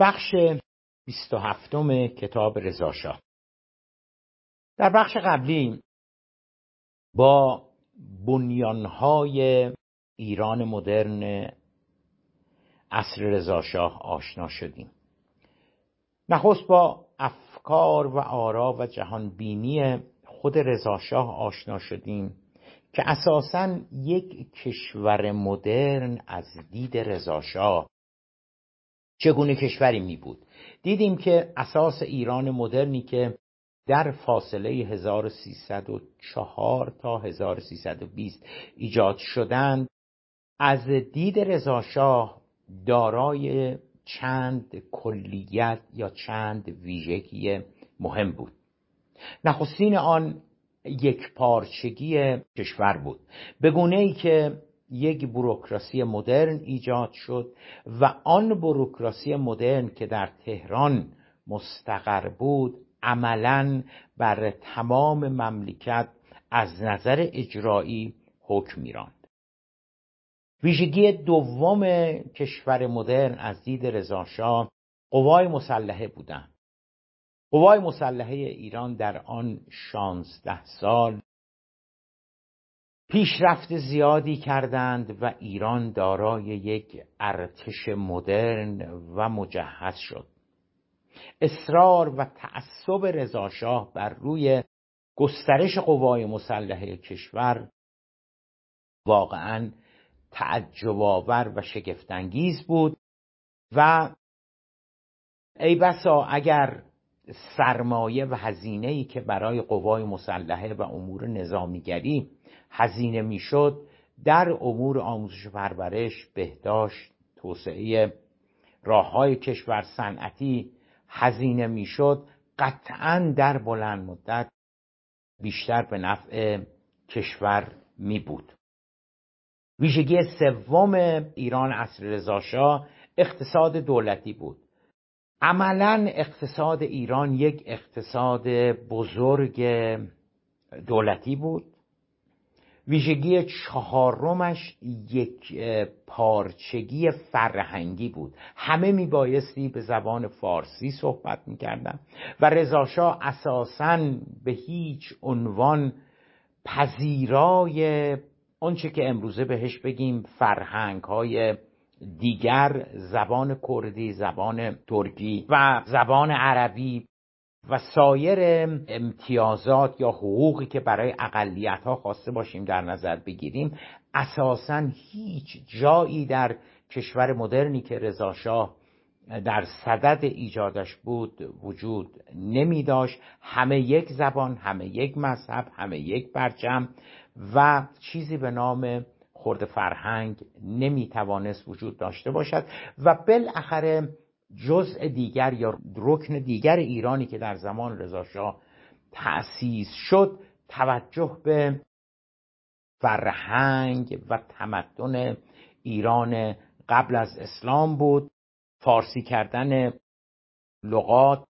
بخش بیست و هفتم کتاب رضاشاه در بخش قبلی با بنیانهای ایران مدرن عصر رضاشاه آشنا شدیم. نخست با افکار و آرا و جهانبینی خود رضاشاه آشنا شدیم که اساسا یک کشور مدرن از دید رضاشاه چگونه کشوری می بود دیدیم که اساس ایران مدرنی که در فاصله 1304 تا 1320 ایجاد شدند از دید رضاشاه دارای چند کلیت یا چند ویژگی مهم بود. نخستین آن یک پارچگی کشور بود. به گونه ای که یک بروکراسی مدرن ایجاد شد و آن بروکراسی مدرن که در تهران مستقر بود عملا بر تمام مملکت از نظر اجرایی حکم میراند. ویژگی دوم کشور مدرن از دید رضاشاه قوای مسلحه بودند. قوای مسلحه ایران در آن شانزده سال پیشرفت زیادی کردند و ایران دارای یک ارتش مدرن و مجهز شد. اصرار و تعصب رضاشاه بر روی گسترش قوای مسلحه کشور واقعا تعجب آور و شگفتانگیز بود و ای بسا اگر سرمایه و هزینه ای که برای قوای مسلحه و امور نظامیگری هزینه می‌شد در امور آموزش و پرورش بهداشت توسعه راه های کشور صنعتی هزینه می‌شد. قطعا در بلند مدت بیشتر به نفع کشور می بود ویژگی سوم ایران عصر رضاشاه اقتصاد دولتی بود. عملا اقتصاد ایران یک اقتصاد بزرگ دولتی بود. ویژگی چهارمش یک پارچگی فرهنگی بود. همه میبایستی به زبان فارسی صحبت می‌کردن و رضاشاه اساسا به هیچ عنوان پذیرای آنچه که امروزه بهش بگیم فرهنگ های دیگر زبان کردی زبان ترکی و زبان عربی و سایر امتیازات یا حقوقی که برای اقلیت ها خواسته باشیم در نظر بگیریم اساسا هیچ جایی در کشور مدرنی که رضاشاه در صدد ایجادش بود وجود نمی داشت. همه یک زبان همه یک مذهب همه یک پرچم و چیزی به نام خورد فرهنگ نمی توانست وجود داشته باشد و بالاخره جزء دیگر یا رکن دیگر ایرانی که در زمان رضاشاه تأسیس شد توجه به فرهنگ و تمدن ایران قبل از اسلام بود فارسی کردن لغات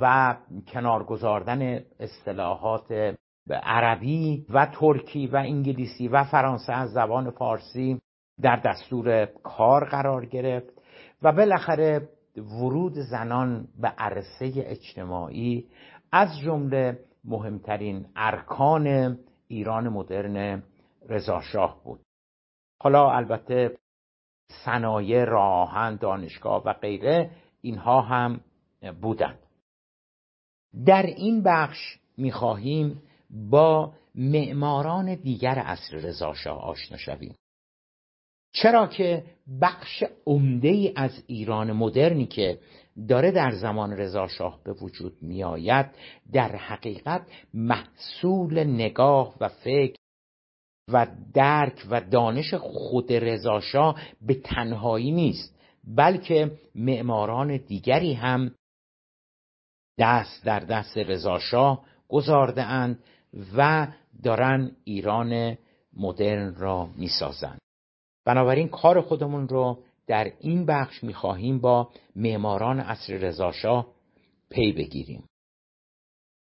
و کنار گذاردن اصطلاحات عربی و ترکی و انگلیسی و فرانسه از زبان فارسی در دستور کار قرار گرفت و بالاخره ورود زنان به عرصه اجتماعی از جمله مهمترین ارکان ایران مدرن رضاشاه بود. حالا البته صنایع راهن دانشگاه و غیره اینها هم بودند. در این بخش می‌خواهیم با معماران دیگر عصر رضاشاه آشنا شویم. چرا که بخش عمده ای از ایران مدرنی که داره در زمان رضاشاه به وجود میآید در حقیقت محصول نگاه و فکر و درک و دانش خود رضاشاه به تنهایی نیست بلکه معماران دیگری هم دست در دست رضاشاه گذارده اند و دارن ایران مدرن را می‌سازند بنابراین کار خودمون رو در این بخش می‌خواهیم با معماران عصر رضاشاه پی بگیریم.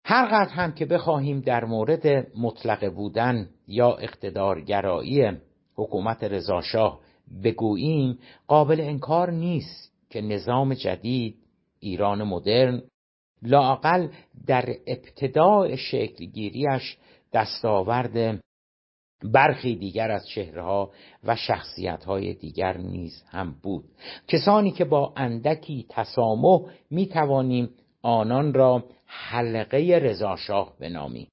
هر قدر هم که بخواهیم در مورد مطلق بودن یا اقتدارگرایی حکومت رضاشاه بگوییم قابل انکار نیست که نظام جدید ایران مدرن لاقل در ابتداع شکلگیریش دستاورد برخی دیگر از چهرهها و شخصیتهای دیگر نیز هم بود. کسانی که با اندکی تسامح می توانیم آنان را حلقه رضاشاه بنامیم.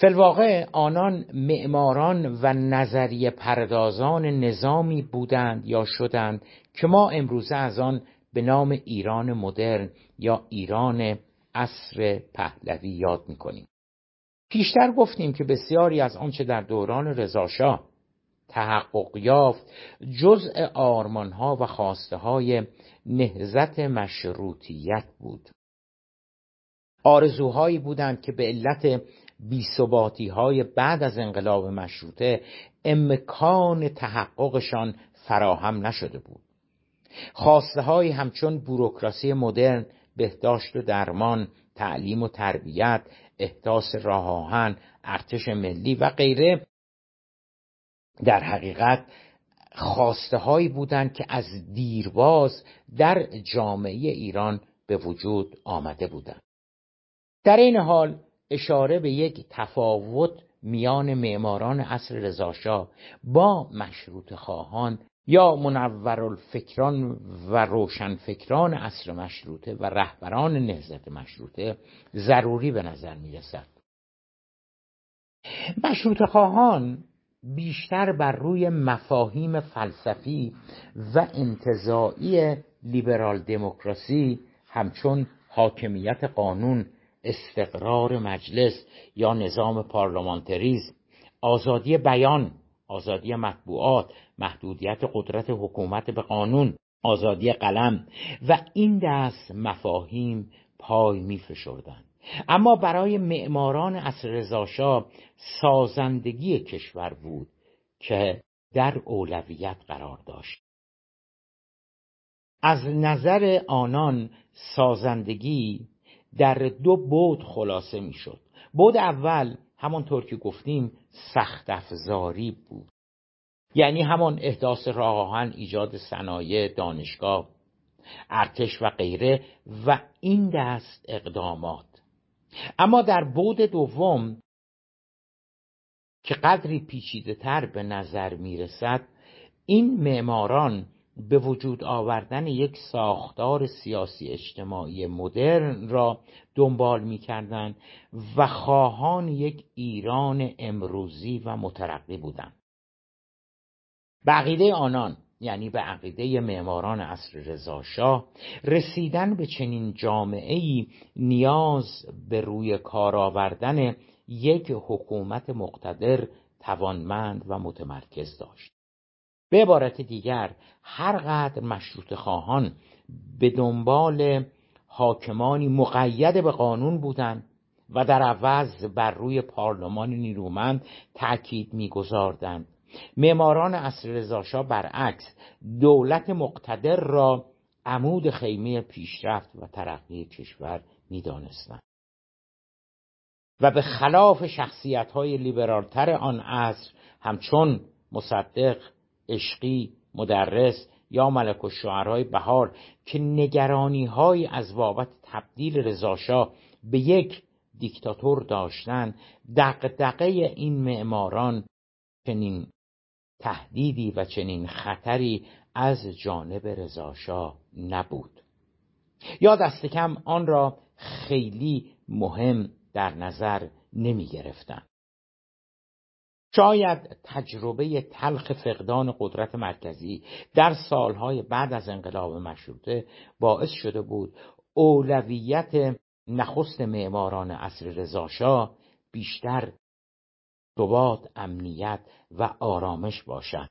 فلواقع آنان معماران و نظریه پردازان نظامی بودند یا شدند که ما امروزه از آن به نام ایران مدرن یا ایران عصر پهلوی یاد می‌کنیم. پیشتر گفتیم که بسیاری از آنچه در دوران رضاشاه تحقق یافت جزء آرمانها و خواسته های نهزت مشروطیت بود. آرزوهایی بودند که به علت بیثباتی های بعد از انقلاب مشروطه امکان تحققشان فراهم نشده بود. خواسته های همچون بوروکراسی مدرن بهداشت و درمان تعلیم و تربیت احداث راه آهن ارتش ملی و غیره. در حقیقت خواسته هایی بودند که از دیرباز در جامعه ایران به وجود آمده بودند. در این حال اشاره به یک تفاوت میان معماران عصر رضاشاه با مشروط خواهان یا منورالفکران و روشنفکران عصر مشروطه و رهبران نهضت مشروطه ضروری به نظر می رسد مشروط خواهان بیشتر بر روی مفاهیم فلسفی و انتظاعی لیبرال دموکراسی همچون حاکمیت قانون استقرار مجلس یا نظام پارلمانتریزم آزادی بیان آزادی مطبوعات محدودیت قدرت حکومت به قانون آزادی قلم و این دست مفاهیم پای می فشردن. اما برای معماران عصر رضاشاه سازندگی کشور بود که در اولویت قرار داشت از نظر آنان سازندگی در دو بود خلاصه می شد بود اول همانطور که گفتیم سخت افزاری بود. یعنی همان احداث راه ایجاد صنایع دانشگاه ارتش و غیره و این دست اقدامات. اما در بود دوم که قدری پیچیده تر به نظر می رسد این معماران به وجود آوردن یک ساختار سیاسی اجتماعی مدرن را دنبال می کردن و خواهان یک ایران امروزی و مترقی بودند. به عقیده آنان یعنی به عقیده معماران عصر رضاشاه رسیدن به چنین جامعه نیاز به روی کار آوردن یک حکومت مقتدر توانمند و متمرکز داشت. به عبارت دیگر هر قدر مشروط خواهان به دنبال حاکمانی مقید به قانون بودند و در عوض بر روی پارلمان نیرومند تأکید میگذاردند. معماران عصر رضاشاه برعکس دولت مقتدر را عمود خیمه پیشرفت و ترقی کشور می‌دانستند. و به خلاف شخصیت های لیبرالتر آن عصر همچون مصدق عشقی مدرس یا ملک و شعرهای بهار که نگرانی های از بابت تبدیل رضاشاه به یک دیکتاتور داشتند دقدقه این معماران چنین تهدیدی و چنین خطری از جانب رضاشاه نبود یا دست کم آن را خیلی مهم در نظر نمی گرفتن. شاید تجربه تلخ فقدان قدرت مرکزی در سالهای بعد از انقلاب مشروطه باعث شده بود اولویت نخست معماران عصر رضاشاه بیشتر ثبات امنیت و آرامش باشد.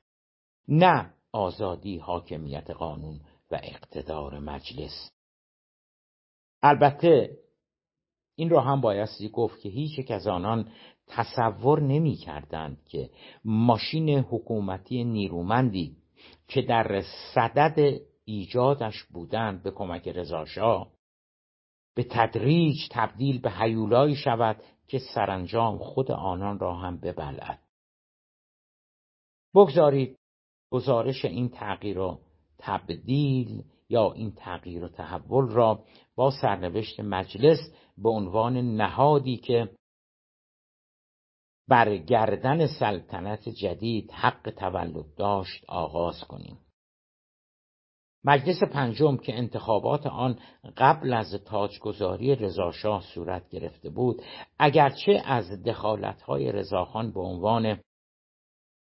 نه آزادی حاکمیت قانون و اقتدار مجلس. البته این را هم بایستی گفت که هیچ یک از آنان تصور نمی کردند که ماشین حکومتی نیرومندی که در صدد ایجادش بودند به کمک رضاشاه به تدریج تبدیل به حیولایی شود که سرانجام خود آنان را هم ببلد بگذارید گزارش این تغییر را تبدیل یا این تغییر و تحول را با سرنوشت مجلس به عنوان نهادی که بر گردن سلطنت جدید حق تولد داشت آغاز کنیم. مجلس پنجم که انتخابات آن قبل از تاجگذاری رضاشاه صورت گرفته بود اگرچه از دخالتهای رضاخان به عنوان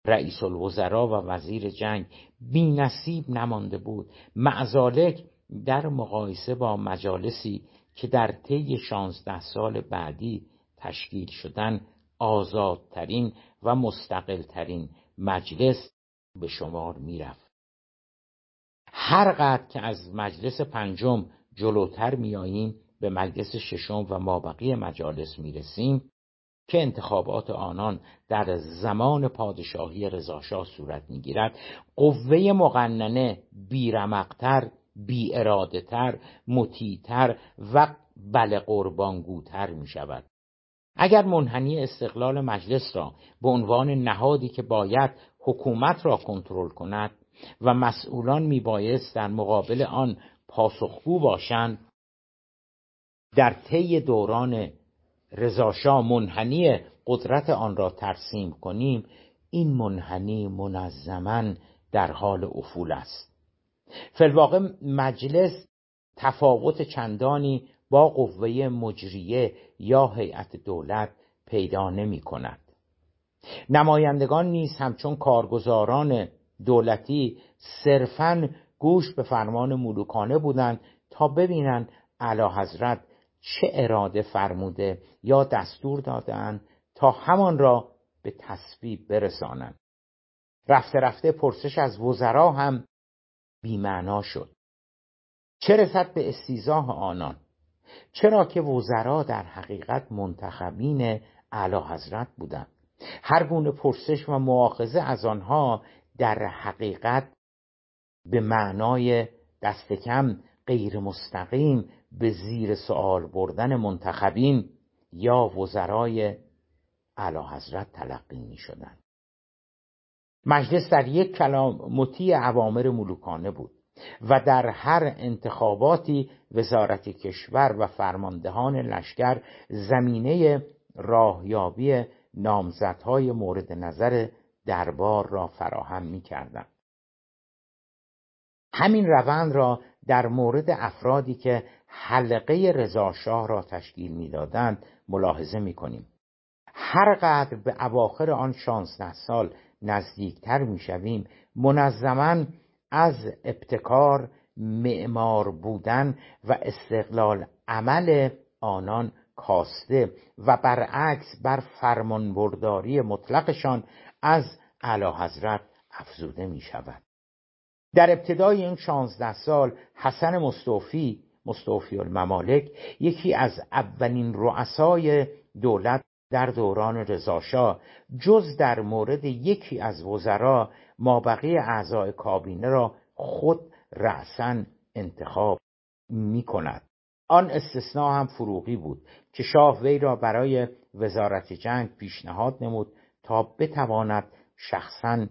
رئیس الوزراء و وزیر جنگ بی نمانده بود معزالک در مقایسه با مجالسی در طی شانزده سال بعدی تشکیل شدن آزادترین و مستقلترین مجلس به شمار می‌رفت. هر قدر که از مجلس پنجم جلوتر میاییم به مجلس ششم و مابقی مجالس می‌رسیم که انتخابات آنان در زمان پادشاهی رضاشاه صورت می‌گیرد قوه مقننه بیرمقتر بی اراده تر مطیعتر و بل قربانگوتر می شود اگر منحنی استقلال مجلس را به عنوان نهادی که باید حکومت را کنترل کند و مسئولان میبایست در مقابل آن پاسخگو باشند در طی دوران رضاشاه منحنی قدرت آن را ترسیم کنیم این منحنی منظما در حال افول است. فلواقع مجلس تفاوت چندانی با قوه مجریه یا هیئت دولت پیدا نمی کند نمایندگان نیز همچون کارگزاران دولتی صرفا گوش به فرمان ملوکانه بودند تا ببینند اعلی حضرت چه اراده فرموده یا دستور دادند تا همان را به تصویب برسانند. رفته رفته پرسش از وزرا هم بیمعنا شد. چه رسد به استیزاه آنان؟ چرا که وزرا در حقیقت منتخبین اعلی حضرت بودند. هر گونه پرسش و مؤاخذه از آنها در حقیقت به معنای دست کم غیر مستقیم به زیر سوال بردن منتخبین یا وزرای اعلی حضرت تلقی می شدن. مجلس در یک کلام مطیع عوامر ملوکانه بود و در هر انتخاباتی وزارت کشور و فرماندهان لشکر زمینه راهیابی نامزدهای مورد نظر دربار را فراهم می کردن. همین روند را در مورد افرادی که حلقه رضاشاه را تشکیل می‌دادند ملاحظه می کنیم. هر قدر به اواخر آن شانزده سال نزدیکتر می‌شویم. منظما از ابتکار معمار بودن و استقلال عمل آنان کاسته و برعکس بر فرمانبرداری مطلقشان از اعلی حضرت افزوده می شود در ابتدای این شانزده سال حسن مستوفی مستوفی الممالک یکی از اولین رؤسای دولت در دوران رضاشاه جز در مورد یکی از وزرا مابقی اعضای کابینه را خود رأسا انتخاب می کند آن استثناء هم فروغی بود که شاه وی را برای وزارت جنگ پیشنهاد نمود تا بتواند شخصا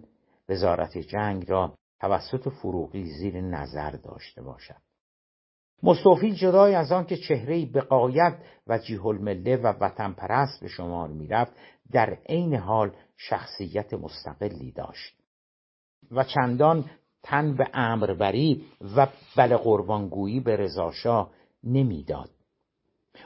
وزارت جنگ را توسط فروغی زیر نظر داشته باشد. مستوفی جدای از آن که چهره بقایت و جیه المله و وطن پرست به شمار می‌رفت در عین حال شخصیت مستقلی داشت. و چندان تن به امربری و بل قربانگویی به رضاشاه نمی‌داد.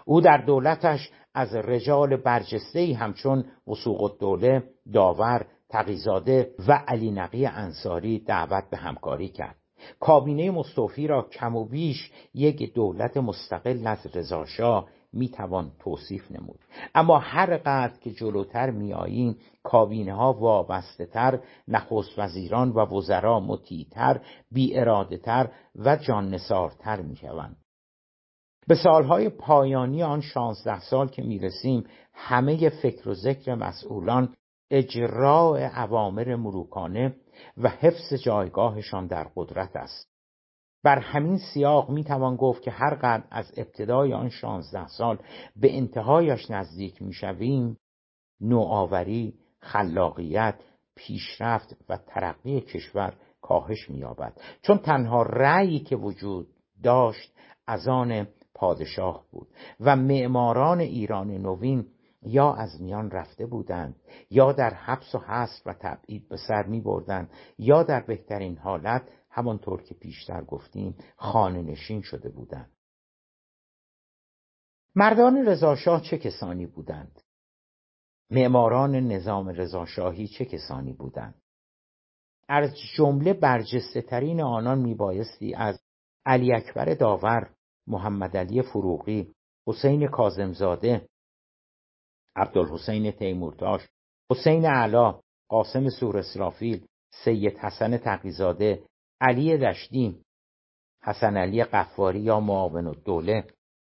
او در دولتش از رجال برجسته همچون وسوق الدوله داور تقیزاده و علی نقی انصاری دعوت به همکاری کرد. کابینه مستوفی را کم و بیش یک دولت مستقل از رضاشاه می‌توان توصیف نمود. اما هر قدر که جلوتر میآییم کابینه ها وابسته تر نخست وزیران و وزرا مطیعتر بی اراده تر و جان نسارتر می‌شوند. به سالهای پایانی آن شانزده سال که می‌رسیم همه فکر و ذکر مسئولان اجراع عوامر مروکانه و حفظ جایگاهشان در قدرت است. بر همین سیاق می توان گفت که هر قدر از ابتدای آن شانزده سال به انتهایش نزدیک می شویم نوآوری، خلاقیت، پیشرفت و ترقی کشور کاهش مییابد. چون تنها رأیی که وجود داشت از آن پادشاه بود و معماران ایران نوین یا از میان رفته بودند یا در حبس و حصر و تبعید به سر می بردند یا در بهترین حالت همانطور که پیشتر گفتیم خانه نشین شده بودند. مردان رضاشاه چه کسانی بودند؟ معماران نظام رضاشاهی چه کسانی بودند؟ از جمله برجسته ترین آنان میبایستی از علی اکبر داور محمد علی فروغی حسین کازمزاده عبدالحسین تیمورتاش حسین علا قاسم سور اسرافیل سید حسن تقیزاده علی دشتی حسن علی قفاری یا معاون الدوله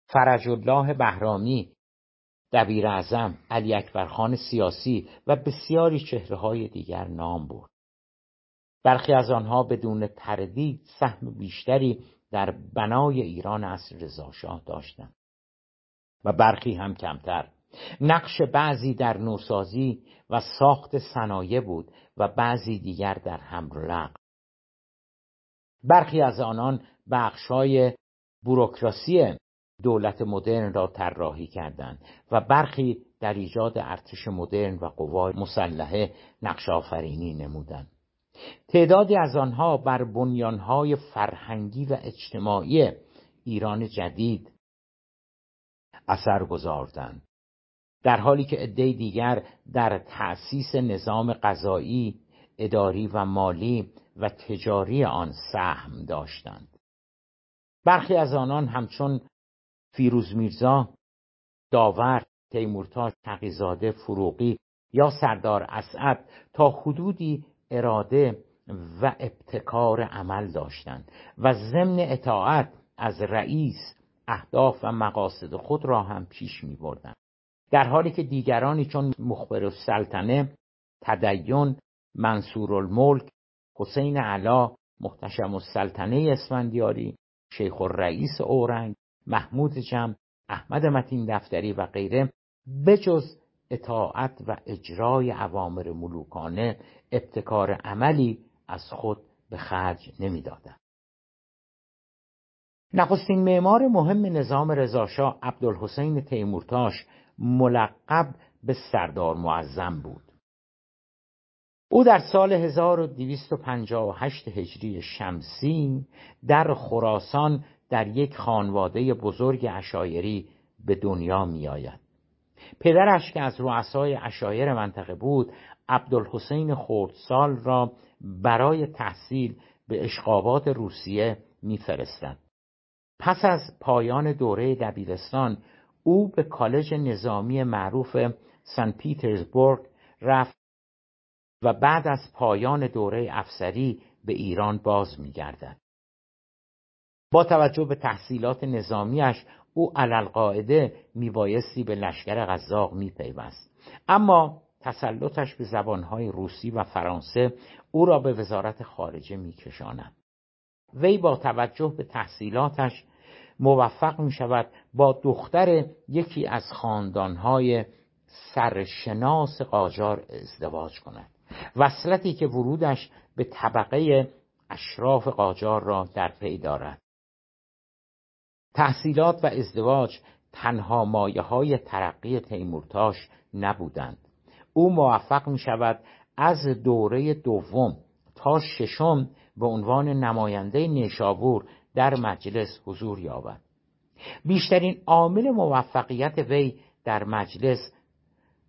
فرج الله بهرامی دبیر اعظم علی اکبرخان سیاسی و بسیاری چهره های دیگر نام برد. برخی از آنها بدون تردید سهم بیشتری در بنای ایران اصر رضاشاه داشتند و برخی هم کمتر. نقش بعضی در نوسازی و ساخت صنایع بود و بعضی دیگر در حمل برخی از آنان بخشای بوروکراسی دولت مدرن را طراحی کردند و برخی در ایجاد ارتش مدرن و قوای مسلحه نقش آفرینی نمودند. تعدادی از آنها بر بنیانهای فرهنگی و اجتماعی ایران جدید اثر گذاردند. در حالی که عده دیگر در تأسیس نظام قضایی اداری و مالی و تجاری آن سهم داشتند برخی از آنان همچون فیروز میرزا داور تیمورتاش تقیزاده فروغی یا سردار اسعد تا حدودی اراده و ابتکار عمل داشتند و ضمن اطاعت از رئیس اهداف و مقاصد خود را هم پیش می بردن. در حالی که دیگرانی چون مخبر السلطنه تدین منصور الملک حسین علا محتشم السلطنه اسفندیاری شیخ الرئیس اورنگ محمود جم احمد متین دفتری و غیره بجز اطاعت و اجرای عوامر ملوکانه ابتکار عملی از خود به خرج نمی‌دادند. نخستین معمار مهم نظام رضاشاه عبدالحسین تیمورتاش ملقب به سردار معظم بود او در سال 1258 هجری شمسی در خراسان در یک خانواده بزرگ اشایری به دنیا می آید. پدرش که از رؤسای اشایر منطقه بود عبدالحسین خردسال را برای تحصیل به اشقابات روسیه میفرستد پس از پایان دوره دبیرستان او به کالج نظامی معروف سن پیترزبورگ رفت و بعد از پایان دوره افسری به ایران باز میگردد. با توجه به تحصیلات نظامیش او علالقاعده میبایستی به لشکر غذاق میپیوست. اما تسلطش به زبانهای روسی و فرانسه او را به وزارت خارجه میکشاند. وی با توجه به تحصیلاتش موفق می شود با دختر یکی از خاندانهای سرشناس قاجار ازدواج کند. وصلتی که ورودش به طبقه اشراف قاجار را در پی دارد. تحصیلات و ازدواج تنها مایه های ترقی تیمورتاش نبودند. او موفق می شود از دوره دوم تا ششم به عنوان نماینده نیشابور در مجلس حضور یابد. بیشترین عامل موفقیت وی در مجلس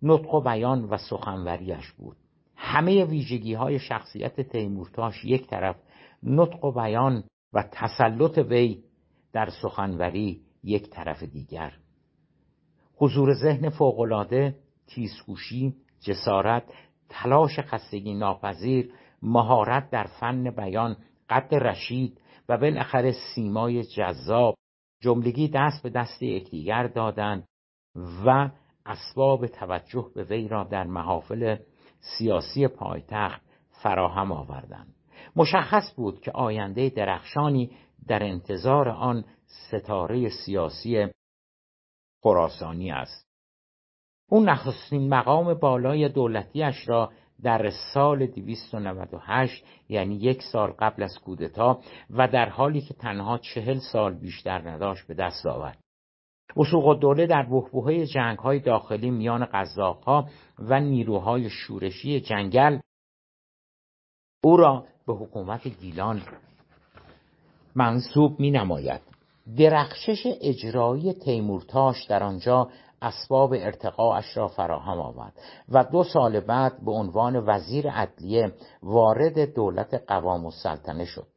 نطق و بیان و سخنوریش بود. همه ویژگی های شخصیت تیمورتاش یک طرف نطق و بیان و تسلط وی در سخنوری یک طرف دیگر. حضور ذهن فوقالعاده تیزهوشی جسارت تلاش خستگی ناپذیر مهارت در فن بیان قد رشید و بالاخره سیمای جذاب جملگی دست به دست یکدیگر دادند و اسباب توجه به وی را در محافل سیاسی پایتخت فراهم آوردند. مشخص بود که آینده درخشانی در انتظار آن ستاره سیاسی خراسانی است. او نخستین مقام بالای دولتیش را در سال 298 یعنی یک سال قبل از کودتا و در حالی که تنها چهل سال بیشتر نداشت به دست آورد. وسوق دوله در بحبوحه جنگ های داخلی میان ها و نیروهای شورشی جنگل او را به حکومت گیلان منصوب می نماید درخشش اجرایی تیمورتاش در آنجا اسباب ارتقاش را فراهم آورد و دو سال بعد به عنوان وزیر عدلیه وارد دولت قوام السلطنه شد.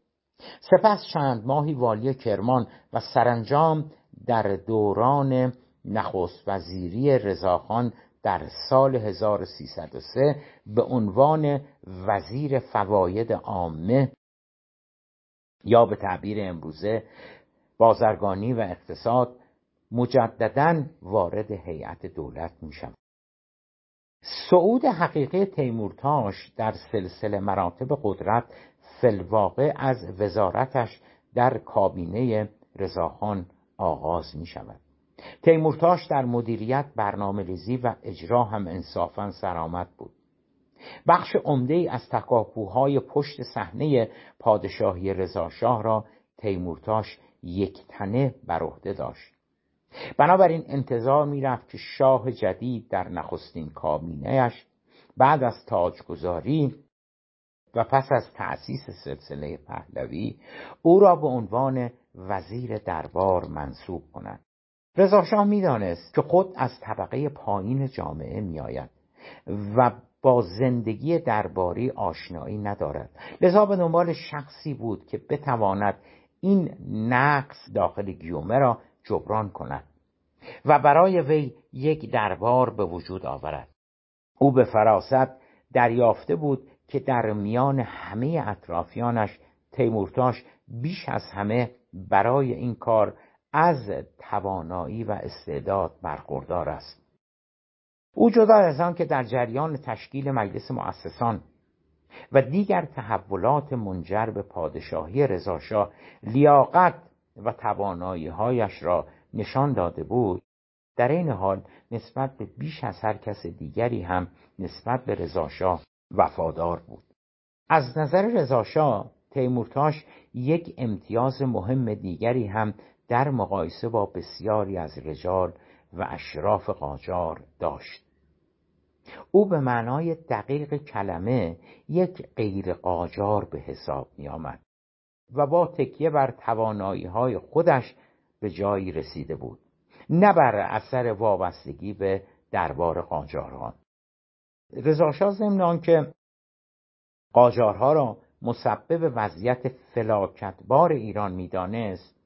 سپس چند ماهی والی کرمان و سرانجام در دوران نخست وزیری رضاخان در سال 1303 به عنوان وزیر فواید عامه یا به تعبیر امروزه بازرگانی و اقتصاد مجددا وارد هیئت دولت می شود صعود حقیقی تیمورتاش در سلسله مراتب قدرت فلواقع از وزارتش در کابینه رضاخان آغاز می شود تیمورتاش در مدیریت برنامه ریزی و اجرا هم انصافا سرآمد بود. بخش عمده از تکاپوهای پشت صحنه پادشاهی رضاشاه را تیمورتاش یک تنه بر عهده داشت. بنابراین انتظار می‌رفت که شاه جدید در نخستین کابینهاش بعد از تاجگذاری و پس از تأسیس سلسله پهلوی او را به عنوان وزیر دربار منصوب کند. رضاشاه می‌دانست که خود از طبقه پایین جامعه میآید و با زندگی درباری آشنایی ندارد. لذا به دنبال شخصی بود که بتواند این نقص داخل گیومه را جبران کند و برای وی یک دربار به وجود آورد. او به فراست دریافته بود که در میان همه اطرافیانش تیمورتاش بیش از همه برای این کار از توانایی و استعداد برخوردار است. او جدا از آن که در جریان تشکیل مجلس مؤسسان و دیگر تحولات منجر به پادشاهی رضاشاه لیاقت و تواناییهایش را نشان داده بود. در این حال نسبت به بیش از هر کس دیگری هم نسبت به رضاشاه وفادار بود. از نظر رضاشاه تیمورتاش یک امتیاز مهم دیگری هم در مقایسه با بسیاری از رجال و اشراف قاجار داشت. او به معنای دقیق کلمه یک غیر قاجار به حساب می آمد و با تکیه بر توانایی های خودش به جایی رسیده بود. نه بر اثر وابستگی به دربار قاجاران. رضاشاه ضمن که قاجارها را مسبب وضعیت فلاکتبار ایران می‌دانست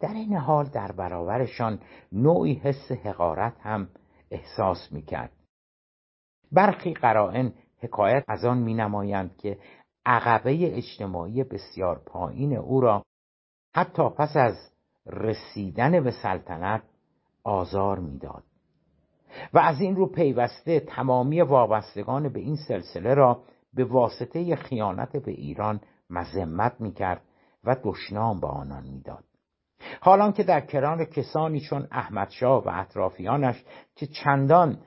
در این حال در برابرشان نوعی حس حقارت هم احساس می‌کرد. برخی قرائن حکایت از آن می نمایند که عقبه اجتماعی بسیار پایین او را حتی پس از رسیدن به سلطنت آزار می‌داد. و از این رو پیوسته تمامی وابستگان به این سلسله را به واسطه خیانت به ایران مذمت می‌کرد و دشنام به آنان می‌داد. حالان که در کران کسانی چون احمدشاه و اطرافیانش که چندان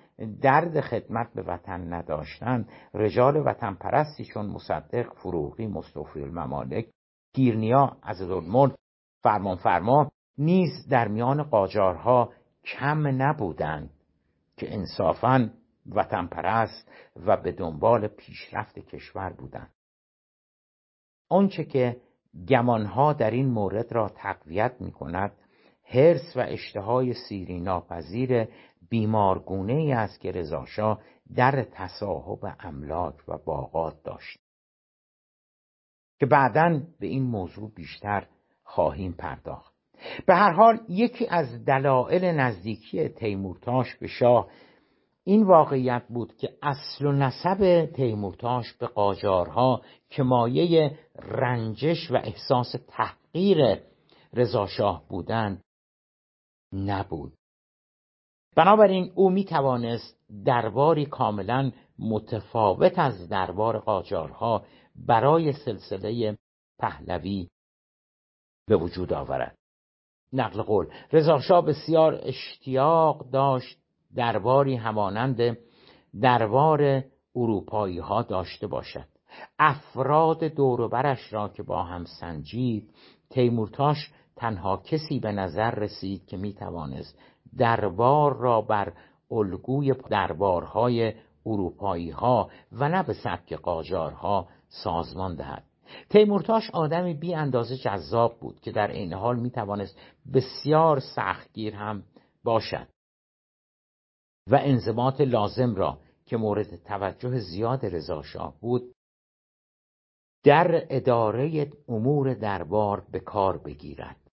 درد خدمت به وطن نداشتند رجال وطن پرستی چون مصدق فروغی مصطفی الممالک گیرنیا از فرمان فرمان نیز در میان قاجارها کم نبودند که انصافا وطن پرست و به دنبال پیشرفت کشور بودند. آنچه که گمانها در این مورد را تقویت می کند حرس و اشتهای سیری ناپذیر بیمارگونه ای است که رضاشاه در تصاحب املاک و باغات داشت. که بعدا به این موضوع بیشتر خواهیم پرداخت. به هر حال یکی از دلایل نزدیکی تیمورتاش به شاه این واقعیت بود که اصل و نسب تیمورتاش به قاجارها که مایه رنجش و احساس تحقیر رضاشاه بودند نبود. بنابراین او می توانست درباری کاملا متفاوت از دربار قاجارها برای سلسله پهلوی به وجود آورد. نقل قول رضاشاه بسیار اشتیاق داشت درباری همانند دربار اروپایی ها داشته باشد. افراد دوروبرش را که با هم سنجید تیمورتاش تنها کسی به نظر رسید که می توانست دربار را بر الگوی دربارهای اروپایی ها و نه به سبک قاجارها سازمان دهد. تیمورتاش آدمی بی اندازه جذاب بود که در این حال می توانست بسیار سختگیر هم باشد و انضباط لازم را که مورد توجه زیاد رضاشاه بود در اداره امور دربار به کار بگیرد.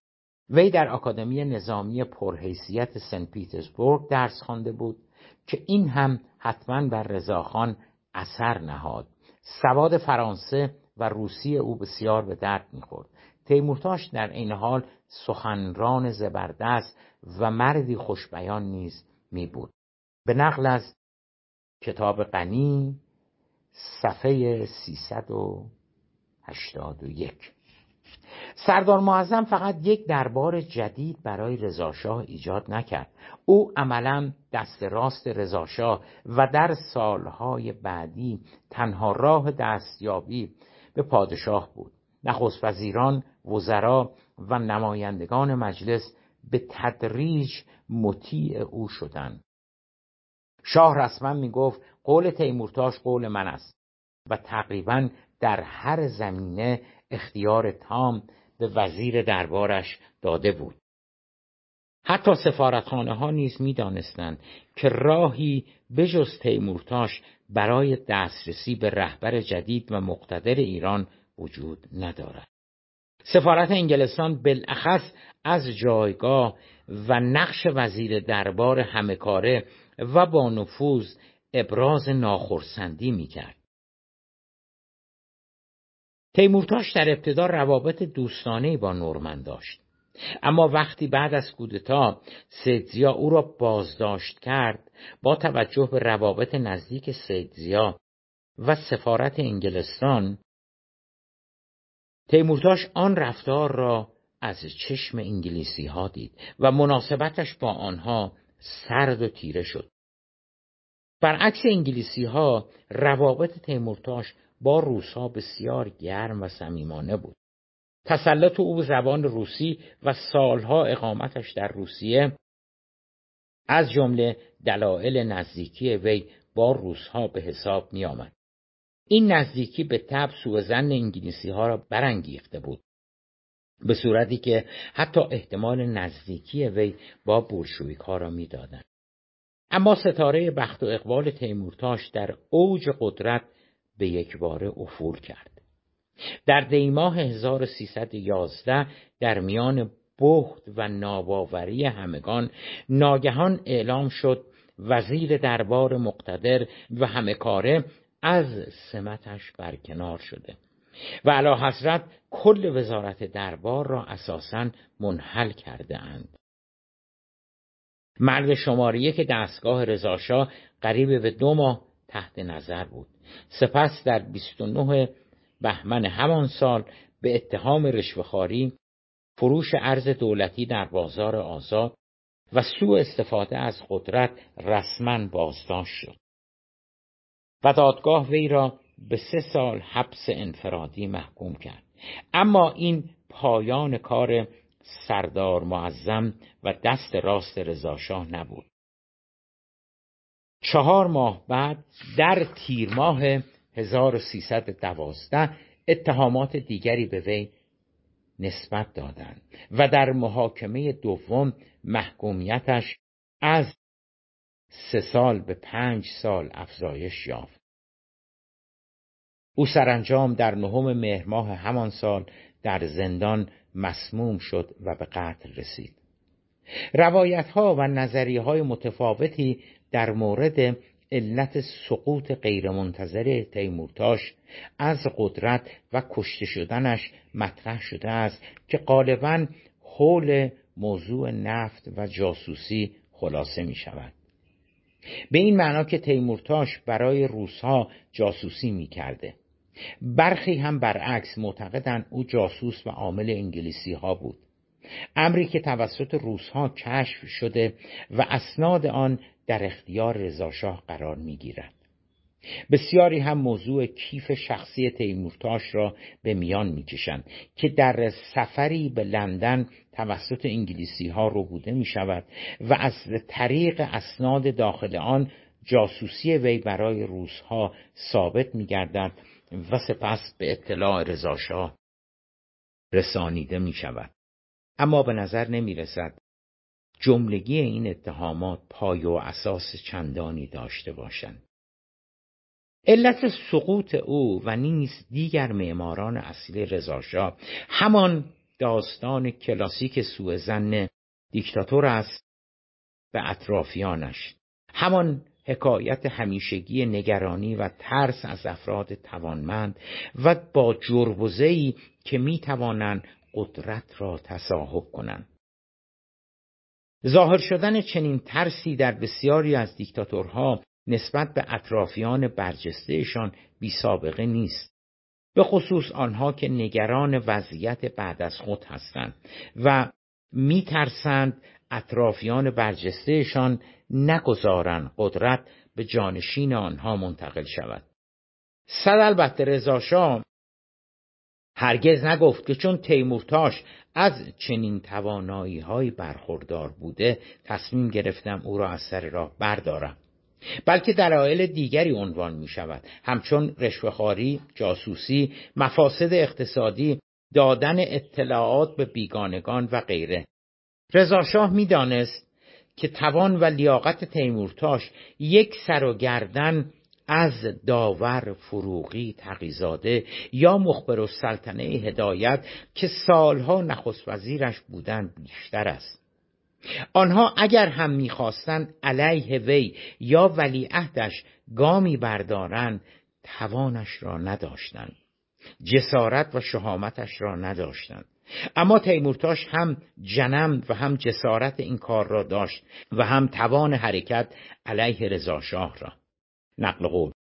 وی در آکادمی نظامی پرحیثیت سن پیترزبورگ درس خوانده بود که این هم حتما بر رضاخان اثر نهاد. سواد فرانسه و روسی او بسیار به درد می‌خورد. تیمورتاش در این حال سخنران زبردست و مردی خوشبیان نیز می بود به نقل از کتاب غنی صفحه 381 سردار معظم فقط یک دربار جدید برای رضاشاه ایجاد نکرد. او عملا دست راست رضاشاه و در سالهای بعدی تنها راه دستیابی به پادشاه بود. نخست وزیران وزرا و نمایندگان مجلس به تدریج مطیع او شدند. شاه رسما می گفت قول تیمورتاش قول من است و تقریبا در هر زمینه اختیار تام به وزیر دربارش داده بود حتی سفارتخانه ها نیز می دانستند که راهی بجز تیمورتاش برای دسترسی به رهبر جدید و مقتدر ایران وجود ندارد سفارت انگلستان بالاخص از جایگاه و نقش وزیر دربار همه کاره و با نفوذ ابراز ناخرسندی می کرد. تیمورتاش در ابتدا روابط دوستانه با نورمن داشت. اما وقتی بعد از کودتا سیدزیا او را بازداشت کرد با توجه به روابط نزدیک سیدزیا و سفارت انگلستان تیمورتاش آن رفتار را از چشم انگلیسی ها دید و مناسبتش با آنها سرد و تیره شد. برعکس انگلیسی ها روابط تیمورتاش با روسها بسیار گرم و صمیمانه بود. تسلط او زبان روسی و سالها اقامتش در روسیه از جمله دلایل نزدیکی وی با روسها به حساب می آمد. این نزدیکی به تب سوء زن انگلیسی ها را برانگیخته بود. به صورتی که حتی احتمال نزدیکی وی با بولشویک ها را می‌دادند. اما ستاره بخت و اقبال تیمورتاش در اوج قدرت به یک باره افول کرد در دیماه 1311 در میان بخت و ناباوری همگان ناگهان اعلام شد وزیر دربار مقتدر و همه کاره از سمتش برکنار شده و علا حضرت کل وزارت دربار را اساسا منحل کرده اند. مرد شماره که دستگاه رضاشاه قریب به دو ماه تحت نظر بود. سپس در 29 بهمن همان سال به اتهام رشوهخواری فروش ارز دولتی در بازار آزاد و سوء استفاده از قدرت رسما بازداشت شد. و دادگاه وی را به سه سال حبس انفرادی محکوم کرد. اما این پایان کار سردار معظم و دست راست رضاشاه نبود. چهار ماه بعد در تیر ماه 1312 اتهامات دیگری به وی نسبت دادند و در محاکمه دوم محکومیتش از سه سال به پنج سال افزایش یافت. او سرانجام در نهم مهر ماه همان سال در زندان مسموم شد و به قتل رسید. روایت ها و نظریه های متفاوتی در مورد علت سقوط غیرمنتظر تیمورتاش از قدرت و کشته شدنش مطرح شده است که غالبا حول موضوع نفت و جاسوسی خلاصه می شود. به این معنا که تیمورتاش برای روسها جاسوسی می کرده. برخی هم برعکس معتقدند او جاسوس و عامل انگلیسی ها بود. امری که توسط روسها کشف شده و اسناد آن در اختیار رضاشاه قرار می گیرد. بسیاری هم موضوع کیف شخصی تیمورتاش را به میان می‌کشند که در سفری به لندن توسط انگلیسی ها رو بوده می شود و از طریق اسناد داخل آن جاسوسی وی برای روزها ثابت می گردد و سپس به اطلاع رضاشاه رسانیده می شود. اما به نظر نمی رسد جملگی این اتهامات پای و اساس چندانی داشته باشند. علت سقوط او و نیز دیگر معماران اصلی رضاشاه همان داستان کلاسیک سوء زن دیکتاتور است به اطرافیانش همان حکایت همیشگی نگرانی و ترس از افراد توانمند و با جربزهی که می توانند قدرت را تصاحب کنند ظاهر شدن چنین ترسی در بسیاری از دیکتاتورها نسبت به اطرافیان برجستهشان بی سابقه نیست به خصوص آنها که نگران وضعیت بعد از خود هستند و میترسند اطرافیان برجستهشان نگذارند قدرت به جانشین آنها منتقل شود. صد البته رضاشاه هرگز نگفت که چون تیمورتاش از چنین توانایی های برخوردار بوده تصمیم گرفتم او را از سر راه بردارم. بلکه دلایل دیگری عنوان می شود همچون رشوهخواری، جاسوسی، مفاسد اقتصادی، دادن اطلاعات به بیگانگان و غیره. رضاشاه می‌دانست که توان و لیاقت تیمورتاش یک سر و گردن از داور فروغی تقیزاده یا مخبر و سلطنه هدایت که سالها نخست وزیرش بودند بیشتر است. آنها اگر هم می‌خواستند علیه وی یا ولیعهدش گامی بردارند توانش را نداشتند. جسارت و شهامتش را نداشتند. اما تیمورتاش هم جنم و هم جسارت این کار را داشت و هم توان حرکت علیه رضاشاه را. نقل قول.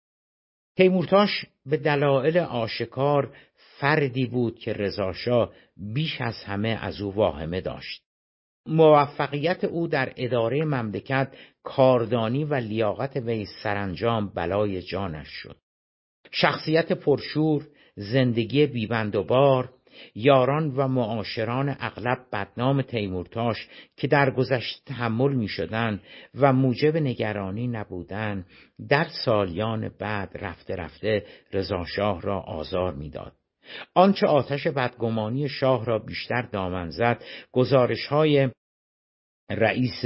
تیمورتاش به دلایل آشکار فردی بود که رضاشاه بیش از همه از او واهمه داشت. موفقیت او در اداره مملکت کاردانی و لیاقت وی سرانجام بلای جانش شد. شخصیت پرشور زندگی بیبند و بار یاران و معاشران اغلب بدنام تیمورتاش که در گذشته تحمل می شدن و موجب نگرانی نبودن در سالیان بعد رفته رفته رضاشاه را آزار می‌داد. آنچه آتش بدگمانی شاه را بیشتر دامن زد گزارش های رئیس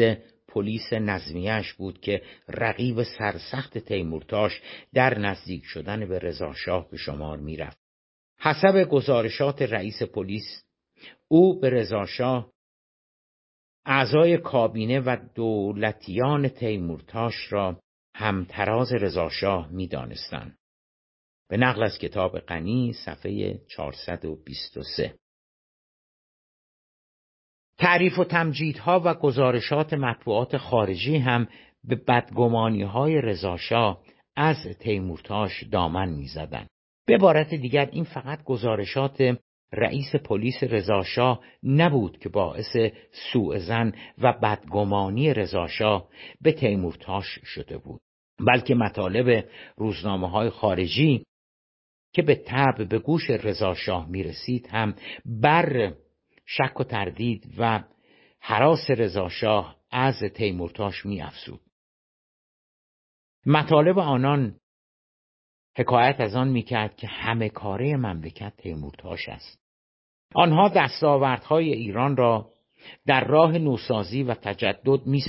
پلیس نظمیش بود که رقیب سرسخت تیمورتاش در نزدیک شدن به رضاشاه به شمار می‌رفت حسب گزارشات رئیس پلیس او به رضاشاه اعضای کابینه و دولتیان تیمورتاش را همتراز رضاشاه می‌دانستند. به نقل از کتاب غنی صفحه 423 تعریف و تمجیدها و گزارشات مطبوعات خارجی هم به بدگمانی های رضاشاه از تیمورتاش دامن می‌زدند. به عبارت دیگر این فقط گزارشات رئیس پلیس رضاشاه نبود که باعث سوء زن و بدگمانی رضاشاه به تیمورتاش شده بود بلکه مطالب روزنامه های خارجی که به طب به گوش رضاشاه می رسید هم بر شک و تردید و حراس رضاشاه از تیمورتاش می افسود. مطالب آنان حکایت از آن می‌کرد که همه کاره مملکت تیمورتاش است. آنها دستاوردهای ایران را در راه نوسازی و تجدد می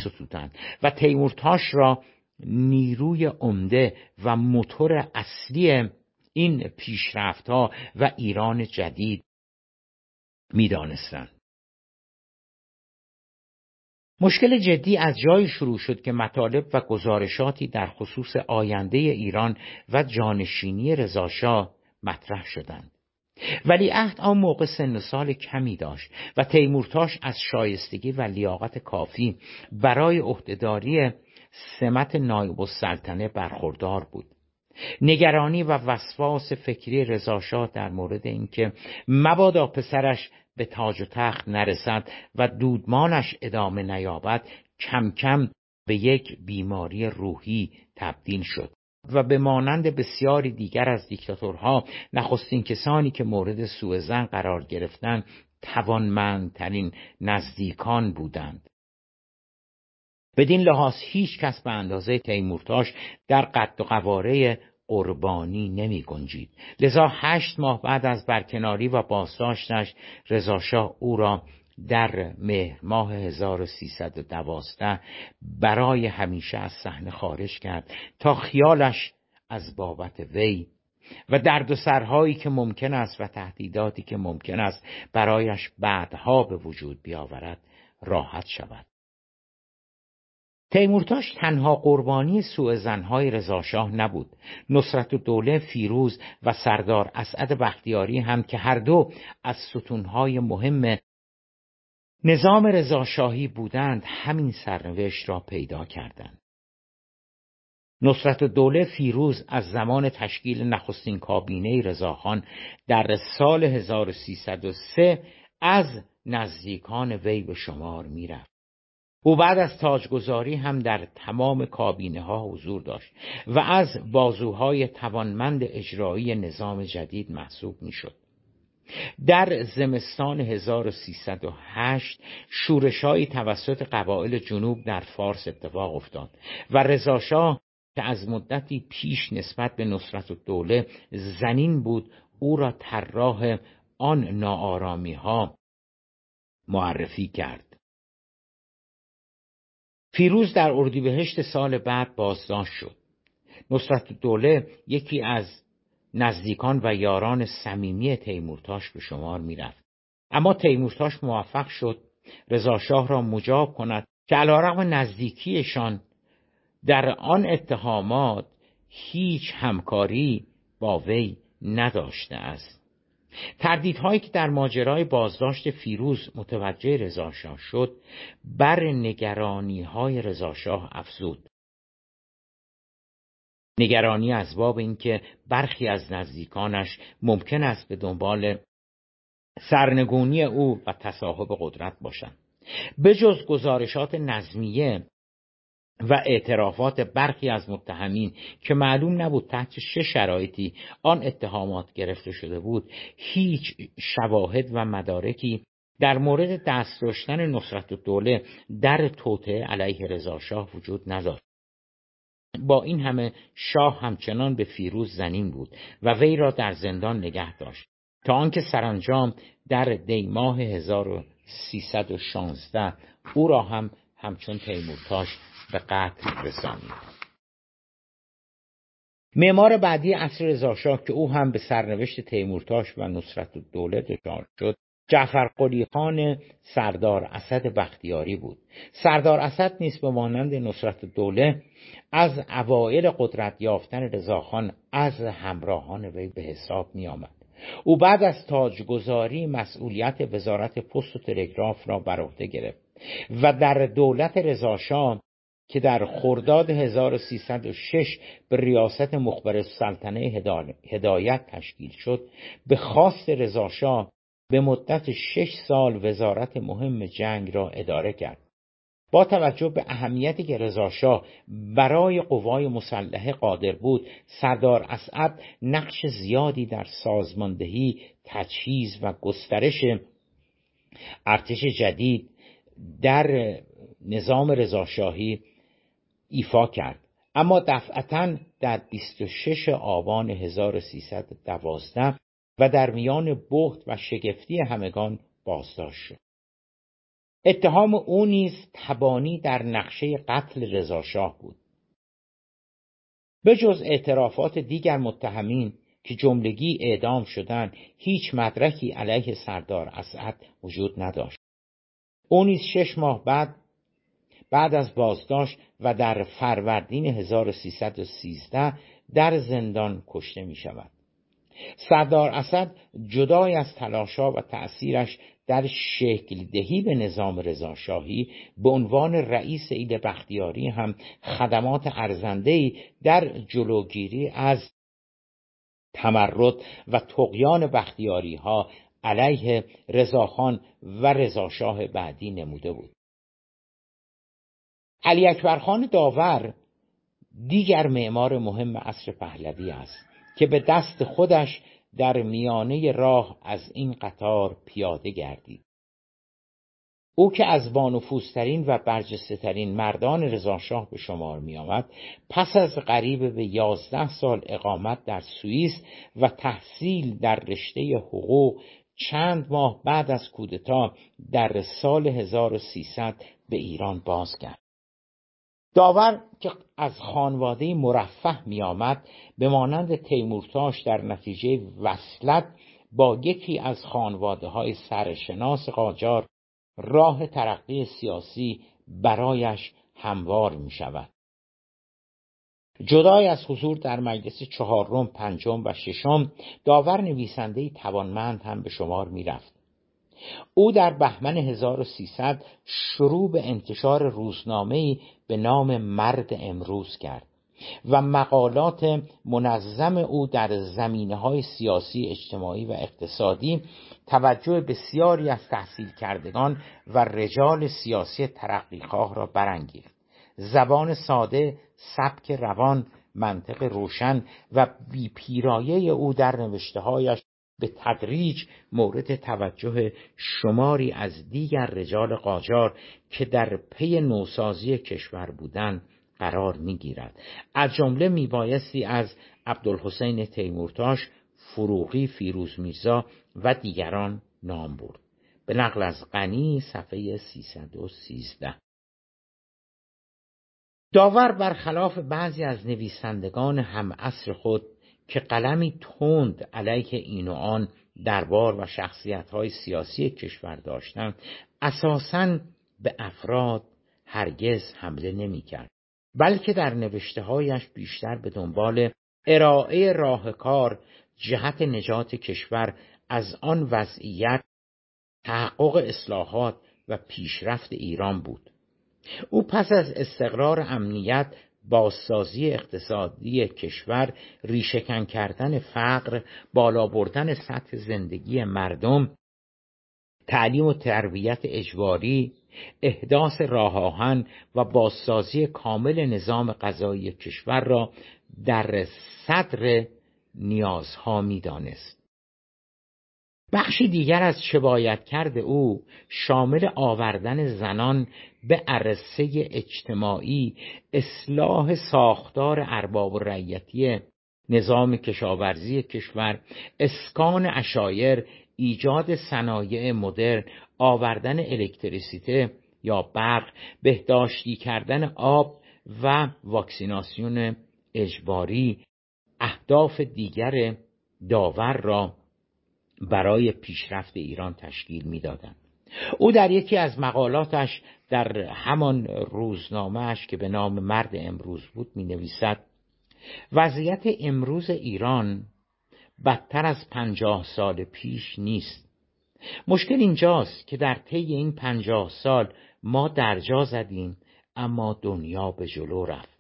و تیمورتاش را نیروی عمده و موتور اصلی این پیشرفتها و ایران جدید می‌دانستند. مشکل جدی از جایی شروع شد که مطالب و گزارشاتی در خصوص آینده ایران و جانشینی رضاشاه مطرح شدند. ولی عهد آن موقع سن سال کمی داشت و تیمورتاش از شایستگی و لیاقت کافی برای عهدهداری سمت نایب السلطنه برخوردار بود. نگرانی و وسواس فکری رضاشاه در مورد اینکه مبادا پسرش به تاج و تخت نرسد و دودمانش ادامه نیابد کم کم به یک بیماری روحی تبدیل شد و به مانند بسیاری دیگر از دیکتاتورها نخستین کسانی که مورد سوء زن قرار گرفتند توانمندترین نزدیکان بودند. بدین لحاظ هیچ کس به اندازه تیمورتاش در قد و قواره قربانی نمی گنجید. لذا هشت ماه بعد از برکناری و بازداشتش رضاشاه او را در مهر ماه 1312 برای همیشه از صحنه خارج کرد تا خیالش از بابت وی و درد و سرهایی که ممکن است و تهدیداتی که ممکن است برایش بعدها به وجود بیاورد راحت شود. تیمورتاش تنها قربانی سوء زنهای رضاشاه نبود. نصرت و دوله فیروز و سردار اسعد بختیاری هم که هر دو از ستونهای مهم نظام رضاشاهی بودند همین سرنوشت را پیدا کردند. نصرت دوله فیروز از زمان تشکیل نخستین کابینه رضاخان در سال 1303 از نزدیکان وی به شمار می‌رفت. او بعد از تاجگذاری هم در تمام کابینه ها حضور داشت و از بازوهای توانمند اجرایی نظام جدید محسوب می‌شد. در زمستان 1308 شورشهایی توسط قبایل جنوب در فارس اتفاق افتاد و رضاشاه که از مدتی پیش نسبت به نصرت و دوله زنین بود او را طراح آن ناآرامی ها معرفی کرد فیروز در اردیبهشت سال بعد بازداشت شد. نصرت دوله یکی از نزدیکان و یاران صمیمی تیمورتاش به شمار می‌رفت. اما تیمورتاش موفق شد رضاشاه را مجاب کند که علیرغم نزدیکیشان در آن اتهامات هیچ همکاری با وی نداشته است. تردیدهایی که در ماجرای بازداشت فیروز متوجه رضاشاه شد بر نگرانی های رضاشاه افزود. نگرانی از باب اینکه برخی از نزدیکانش ممکن است به دنبال سرنگونی او و تصاحب قدرت باشند. به جز گزارشات نظمیه و اعترافات برخی از متهمین که معلوم نبود تحت چه شرایطی آن اتهامات گرفته شده بود هیچ شواهد و مدارکی در مورد دست داشتن نصرت دوله در توطعه علیه رضاشاه وجود نداشت. با این همه شاه همچنان به فیروز زنین بود و وی را در زندان نگه داشت تا آنکه سرانجام در دیماه 1316 او را هم همچون تیمورتاش به قتل رسانید معمار بعدی عصر رضاشاه که او هم به سرنوشت تیمورتاش و نصرت دوله دچار شد جعفر قلی خان سردار اسد بختیاری بود سردار اسد نیز به مانند نصرت دوله از اوایل قدرت یافتن رضاخان از همراهان وی به حساب می آمد. او بعد از تاجگذاری مسئولیت وزارت پست و تلگراف را بر عهده گرفت و در دولت رضاشاه که در خرداد 1306 به ریاست مخبر سلطنه هدایت تشکیل شد. به خواست رضاشاه به مدت شش سال وزارت مهم جنگ را اداره کرد. با توجه به اهمیتی که رضاشاه برای قوای مسلحه قادر بود سردار اسعد نقش زیادی در سازماندهی تجهیز و گسترش ارتش جدید در نظام رضاشاهی ایفا کرد. اما دفعتا در 26 آبان 1312 و در میان بحت و شگفتی همگان بازداشت شد. اتهام او نیز تبانی در نقشه قتل رضاشاه بود. به جز اعترافات دیگر متهمین که جملگی اعدام شدند هیچ مدرکی علیه سردار اسعد وجود نداشت. او نیز شش ماه بعد بعد از بازداشت و در فروردین 1313 در زندان کشته می شود. سردار اسد جدای از تلاشا و تأثیرش در شکل دهی به نظام رضاشاهی به عنوان رئیس ایل بختیاری هم خدمات ارزندهی در جلوگیری از تمرد و تقیان بختیاری ها علیه رضاخان و رضاشاه بعدی نموده بود علی اکبر خان داور دیگر معمار مهم عصر پهلوی است که به دست خودش در میانه راه از این قطار پیاده گردید. او که از بانفوسترین و برجسته مردان رضاشاه به شمار می آمد پس از قریب به یازده سال اقامت در سوئیس و تحصیل در رشته حقوق چند ماه بعد از کودتا در سال 1300 به ایران بازگشت. داور که از خانواده مرفه می آمد به مانند تیمورتاش در نتیجه وصلت با یکی از خانواده های سرشناس قاجار راه ترقی سیاسی برایش هموار می شود. جدای از حضور در مجلس چهارم، پنجم و ششم داور نویسنده توانمند هم به شمار می رفت. او در بهمن 1300 شروع به انتشار روزنامه‌ای به نام مرد امروز کرد و مقالات منظم او در زمینه های سیاسی اجتماعی و اقتصادی توجه بسیاری از تحصیل کردگان و رجال سیاسی ترقیخواه را برانگیخت. زبان ساده سبک روان منطق روشن و بیپیرایه او در نوشتههایش به تدریج مورد توجه شماری از دیگر رجال قاجار که در پی نوسازی کشور بودند قرار می‌گیرد. از جمله میبایستی از عبدالحسین تیمورتاش فروغی فیروز میرزا و دیگران نام برد. به نقل از غنی صفحه 313 داور برخلاف بعضی از نویسندگان هم عصر خود که قلمی تند علیه این و آن دربار و شخصیت های سیاسی کشور داشتند اساساً به افراد هرگز حمله نمی کرد بلکه در نوشته هایش بیشتر به دنبال ارائه راه کار جهت نجات کشور از آن وضعیت تحقق اصلاحات و پیشرفت ایران بود. او پس از استقرار امنیت بازسازی اقتصادی کشور ریشهکن کردن فقر بالا بردن سطح زندگی مردم تعلیم و تربیت اجباری احداث راه آهن و بازسازی کامل نظام غذایی کشور را در صدر نیازها می‌دانست. بخشی دیگر از باید کرد او شامل آوردن زنان به عرصه اجتماعی اصلاح ساختار ارباب و رعیتی نظام کشاورزی کشور اسکان اشایر ایجاد صنایع مدرن آوردن الکتریسیته یا برق بهداشتی کردن آب و واکسیناسیون اجباری اهداف دیگر داور را برای پیشرفت ایران تشکیل می‌دادند. او در یکی از مقالاتش در همان روزنامهش که به نام مرد امروز بود می نویسد وضعیت امروز ایران بدتر از پنجاه سال پیش نیست. مشکل اینجاست که در طی این پنجاه سال ما درجا زدیم اما دنیا به جلو رفت.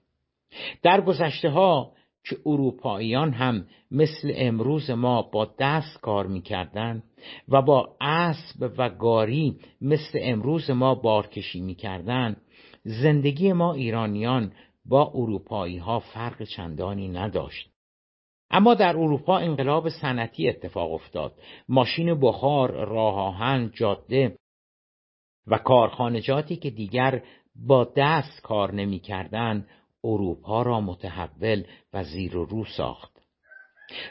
در گذشته ها که اروپاییان هم مثل امروز ما با دست کار می‌کردند و با اسب و گاری مثل امروز ما بارکشی می‌کردند. زندگی ما ایرانیان با اروپایی ها فرق چندانی نداشت. اما در اروپا انقلاب صنعتی اتفاق افتاد. ماشین بخار راه آهن جاده و کارخانجاتی که دیگر با دست کار نمی‌کردند اروپا را متحول و زیر و رو ساخت.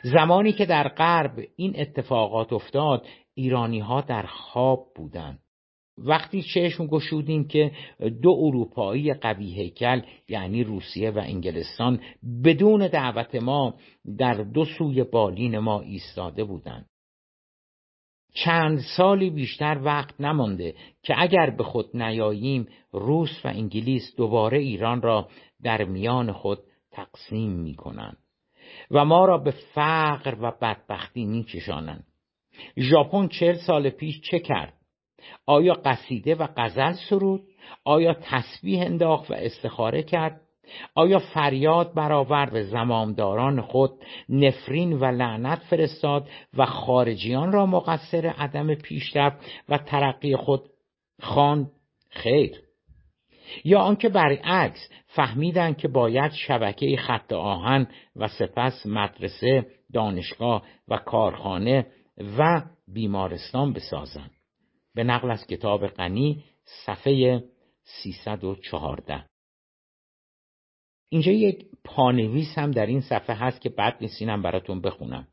زمانی که در غرب این اتفاقات افتاد ایرانی ها در خواب بودند. وقتی چشم گشودیم که دو اروپایی قوی هیکل یعنی روسیه و انگلستان بدون دعوت ما در دو سوی بالین ما ایستاده بودند. چند سالی بیشتر وقت نمانده که اگر به خود نیاییم روس و انگلیس دوباره ایران را در میان خود تقسیم می کنند و ما را به فقر و بدبختی می کشانند ژاپن چهل سال پیش چه کرد؟ آیا قصیده و غزل سرود؟ آیا تسبیح انداخت و استخاره کرد؟ آیا فریاد برآورد به زمامداران خود نفرین و لعنت فرستاد و خارجیان را مقصر عدم پیشرفت و ترقی خود خواند؟ خیر. یا آنکه برعکس فهمیدند که باید شبکه خط آهن و سپس مدرسه، دانشگاه و کارخانه و بیمارستان بسازند. به نقل از کتاب غنی صفحه 314 اینجا یک پانویس هم در این صفحه هست که بعد نیستینم براتون بخونم.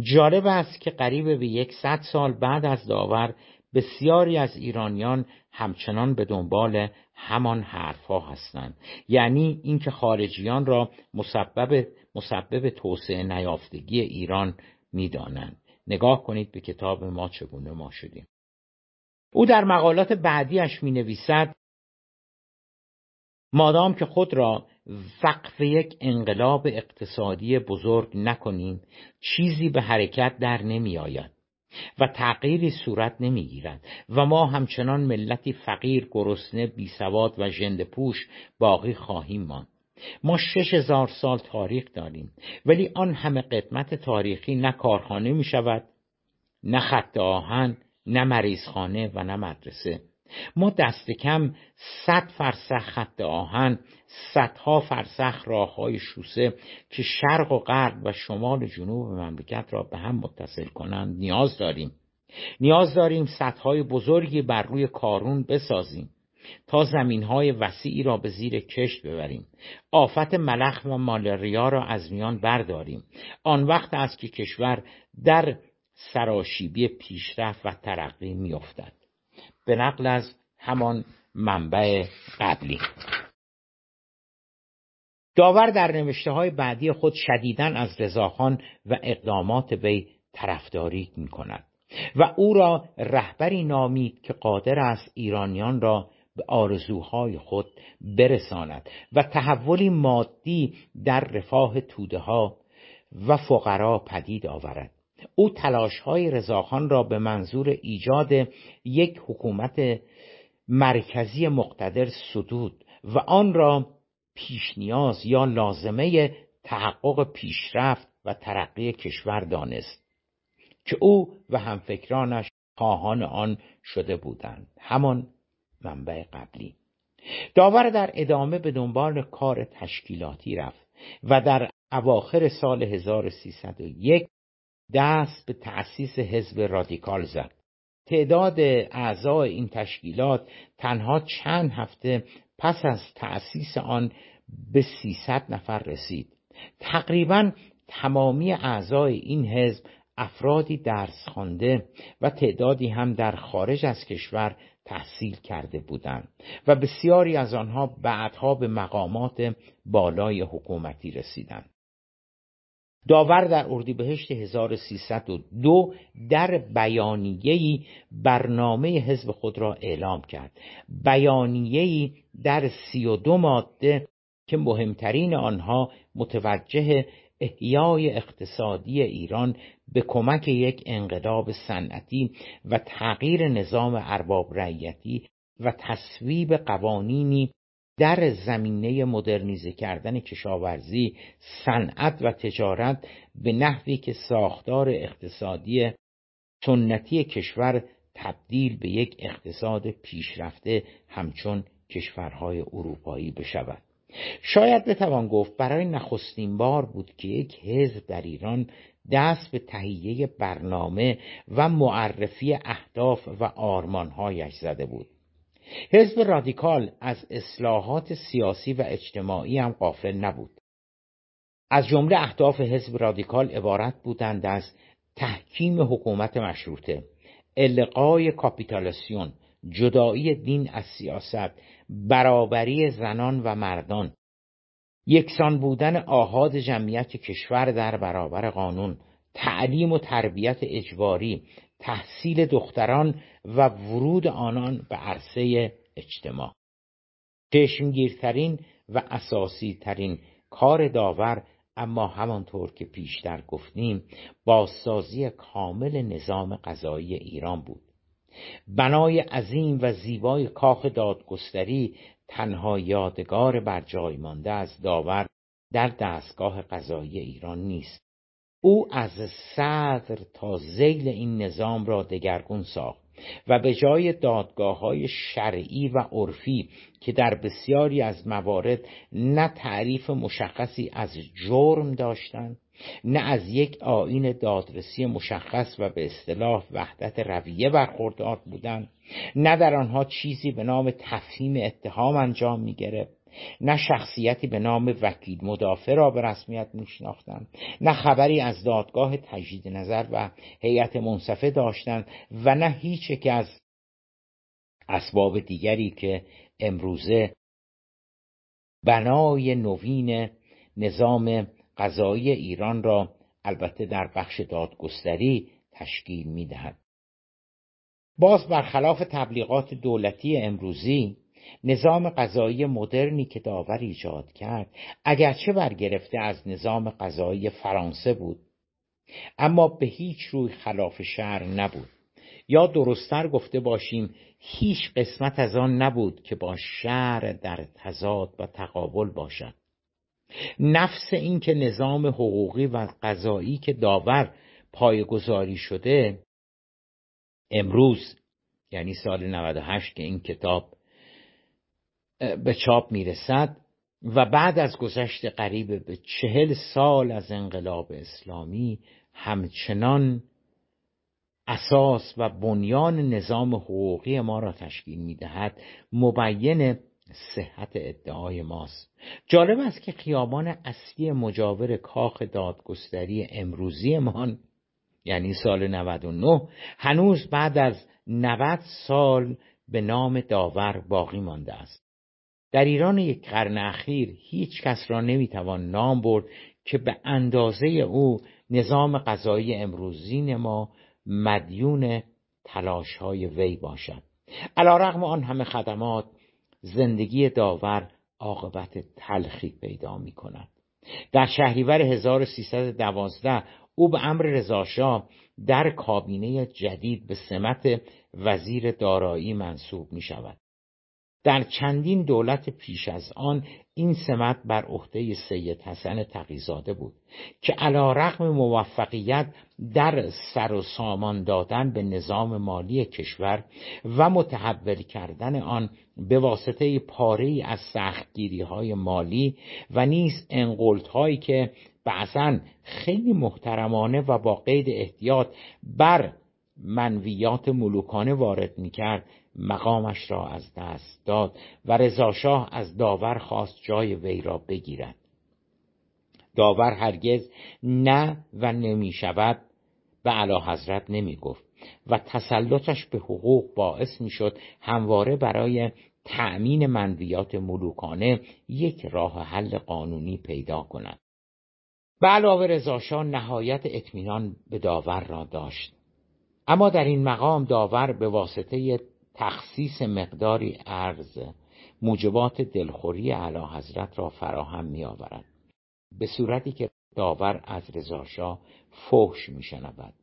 جالب است که قریب به یک صد سال بعد از داور بسیاری از ایرانیان همچنان به دنبال همان حرفها هستند. یعنی اینکه خارجیان را مسبب مسبب توسعه نیافتگی ایران می‌دانند. نگاه کنید به کتاب ما چگونه ما شدیم. او در مقالات بعدیش می نویسد مادام که خود را وقف یک انقلاب اقتصادی بزرگ نکنیم چیزی به حرکت در نمی آید و تغییری صورت نمی گیرد و ما همچنان ملتی فقیر گرسنه بیسواد و ژنده پوش باقی خواهیم ماند. ما شش هزار سال تاریخ داریم ولی آن همه قدمت تاریخی نه کارخانه می شود نه خط آهن نه مریضخانه و نه مدرسه. ما دست کم صد فرسخ خط آهن صدها فرسخ راه های شوسه که شرق و غرب و شمال و جنوب مملکت را به هم متصل کنند نیاز داریم. نیاز داریم سدهای بزرگی بر روی کارون بسازیم تا زمین های وسیعی را به زیر کشت ببریم. آفت ملخ و مالریا را از میان برداریم. آن وقت است که کشور در سراشیبی پیشرفت و ترقی میافتد. به نقل از همان منبع قبلی. داور در نوشته های بعدی خود شدیدن از رضاخان و اقدامات وی طرفداری می کند و او را رهبری نامید که قادر است ایرانیان را به آرزوهای خود برساند و تحولی مادی در رفاه توده ها و فقرا پدید آورد. او تلاش های رضاخان را به منظور ایجاد یک حکومت مرکزی مقتدر صدود و آن را پیش نیاز یا لازمه تحقق پیشرفت و ترقی کشور دانست که او و همفکرانش خواهان آن شده بودند. همان منبع قبلی. داور در ادامه به دنبال کار تشکیلاتی رفت و در اواخر سال 1301 دست به تأسیس حزب رادیکال زد. تعداد اعضای این تشکیلات تنها چند هفته پس از تأسیس آن به 300 نفر رسید. تقریبا تمامی اعضای این حزب افرادی درس خوانده و تعدادی هم در خارج از کشور تحصیل کرده بودند و بسیاری از آنها بعدها به مقامات بالای حکومتی رسیدند. داور در اردیبهشت 1302 در بیانیه‌ای برنامه حزب خود را اعلام کرد. بیانیه‌ای در 32 ماده که مهمترین آنها متوجه احیای اقتصادی ایران به کمک یک انقلاب صنعتی و تغییر نظام ارباب رعیتی و تصویب قوانینی در زمینه مدرنیزه کردن کشاورزی، صنعت و تجارت به نحوی که ساختار اقتصادی سنتی کشور تبدیل به یک اقتصاد پیشرفته همچون کشورهای اروپایی بشود. شاید بتوان گفت برای نخستین بار بود که یک حزب در ایران دست به تهیه برنامه و معرفی اهداف و آرمانهایش زده بود حزب رادیکال از اصلاحات سیاسی و اجتماعی هم قافل نبود. از جمله اهداف حزب رادیکال عبارت بودند از تحکیم حکومت مشروطه القای کاپیتالاسیون جدایی دین از سیاست برابری زنان و مردان یکسان بودن آهاد جمعیت کشور در برابر قانون تعلیم و تربیت اجباری تحصیل دختران و ورود آنان به عرصه اجتماع. چشمگیرترین و اساسی ترین کار داور اما همانطور که پیشتر گفتیم بازسازی کامل نظام قضایی ایران بود. بنای عظیم و زیبای کاخ دادگستری تنها یادگار بر جای مانده از داور در دستگاه قضایی ایران نیست. او از صدر تا زیل این نظام را دگرگون ساخت و به جای دادگاه های شرعی و عرفی که در بسیاری از موارد نه تعریف مشخصی از جرم داشتند نه از یک آین دادرسی مشخص و به اصطلاح وحدت رویه برخوردار بودند نه در آنها چیزی به نام تفهیم اتهام انجام می گرفت نه شخصیتی به نام وکیل مدافع را به رسمیت میشناختند نه خبری از دادگاه تجدید نظر و هیئت منصفه داشتند و نه هیچ که از اسباب دیگری که امروزه بنای نوین نظام قضایی ایران را البته در بخش دادگستری تشکیل می‌دهد. باز برخلاف تبلیغات دولتی امروزی نظام قضایی مدرنی که داور ایجاد کرد اگرچه برگرفته از نظام قضایی فرانسه بود اما به هیچ روی خلاف شهر نبود. یا درستتر گفته باشیم هیچ قسمت از آن نبود که با شهر در تضاد و تقابل باشد. نفس این که نظام حقوقی و قضایی که داور پایگذاری شده امروز یعنی سال 98 که این کتاب به چاپ می‌رسد و بعد از گذشت قریب به چهل سال از انقلاب اسلامی همچنان اساس و بنیان نظام حقوقی ما را تشکیل می‌دهد مبین صحت ادعای ماست. جالب است که خیابان اصلی مجاور کاخ دادگستری امروزیمان یعنی سال 99 هنوز بعد از 90 سال به نام داور باقی مانده است. در ایران یک قرن اخیر هیچ کس را نمی‌توان نام برد که به اندازه او نظام قضایی امروزین ما مدیون تلاش های وی باشد. علا رغم آن همه خدمات زندگی داور عاقبت تلخی پیدا می کند در شهریور 1312 او به امر رضاشاه در کابینه جدید به سمت وزیر دارایی منصوب می شود در چندین دولت پیش از آن این سمت بر عهده سید حسن تقیزاده بود که علا رقم موفقیت در سر و سامان دادن به نظام مالی کشور و متحول کردن آن به واسطه پاره از سختگیری های مالی و نیز انقلت هایی که بعضا خیلی محترمانه و با قید احتیاط بر منویات ملوکانه وارد می‌کرد مقامش را از دست داد و رضاشاه از داور خواست جای وی را بگیرد. داور هرگز نه و نمی شود به علا حضرت نمی گفت و تسلطش به حقوق باعث می شد همواره برای تأمین منویات ملوکانه یک راه حل قانونی پیدا کند. به علاوه رضاشاه نهایت اطمینان به داور را داشت. اما در این مقام داور به واسطه تخصیص مقداری ارز موجبات دلخوری اعلی حضرت را فراهم می آورد به صورتی که داور از رضاشاه فحش می شنود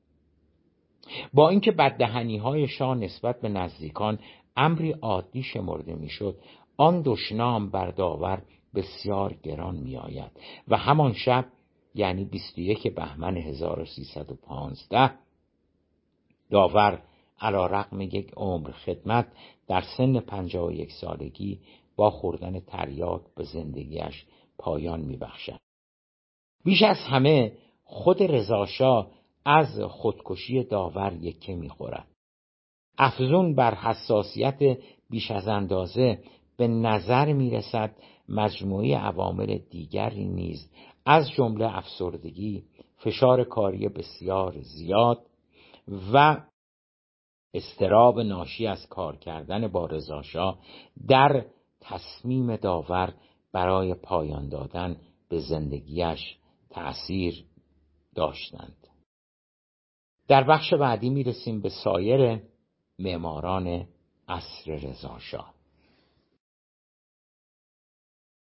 با اینکه بددهنی های شاه نسبت به نزدیکان امری عادی شمرده می‌شد آن دشنام بر داور بسیار گران می آید و همان شب یعنی 21 بهمن 1315 داور علا رقم یک عمر خدمت در سن پنجاه و یک سالگی با خوردن تریاک به زندگیش پایان میبخشد. بیش از همه خود رضاشاه از خودکشی داور یکه می‌خورد. افزون بر حساسیت بیش از اندازه به نظر می‌رسد مجموعه عوامل دیگری نیز از جمله افسردگی، فشار کاری بسیار زیاد و استراب ناشی از کار کردن با رضاشاه در تصمیم داور برای پایان دادن به زندگیش تأثیر داشتند. در بخش بعدی می رسیم به سایر معماران عصر رضاشاه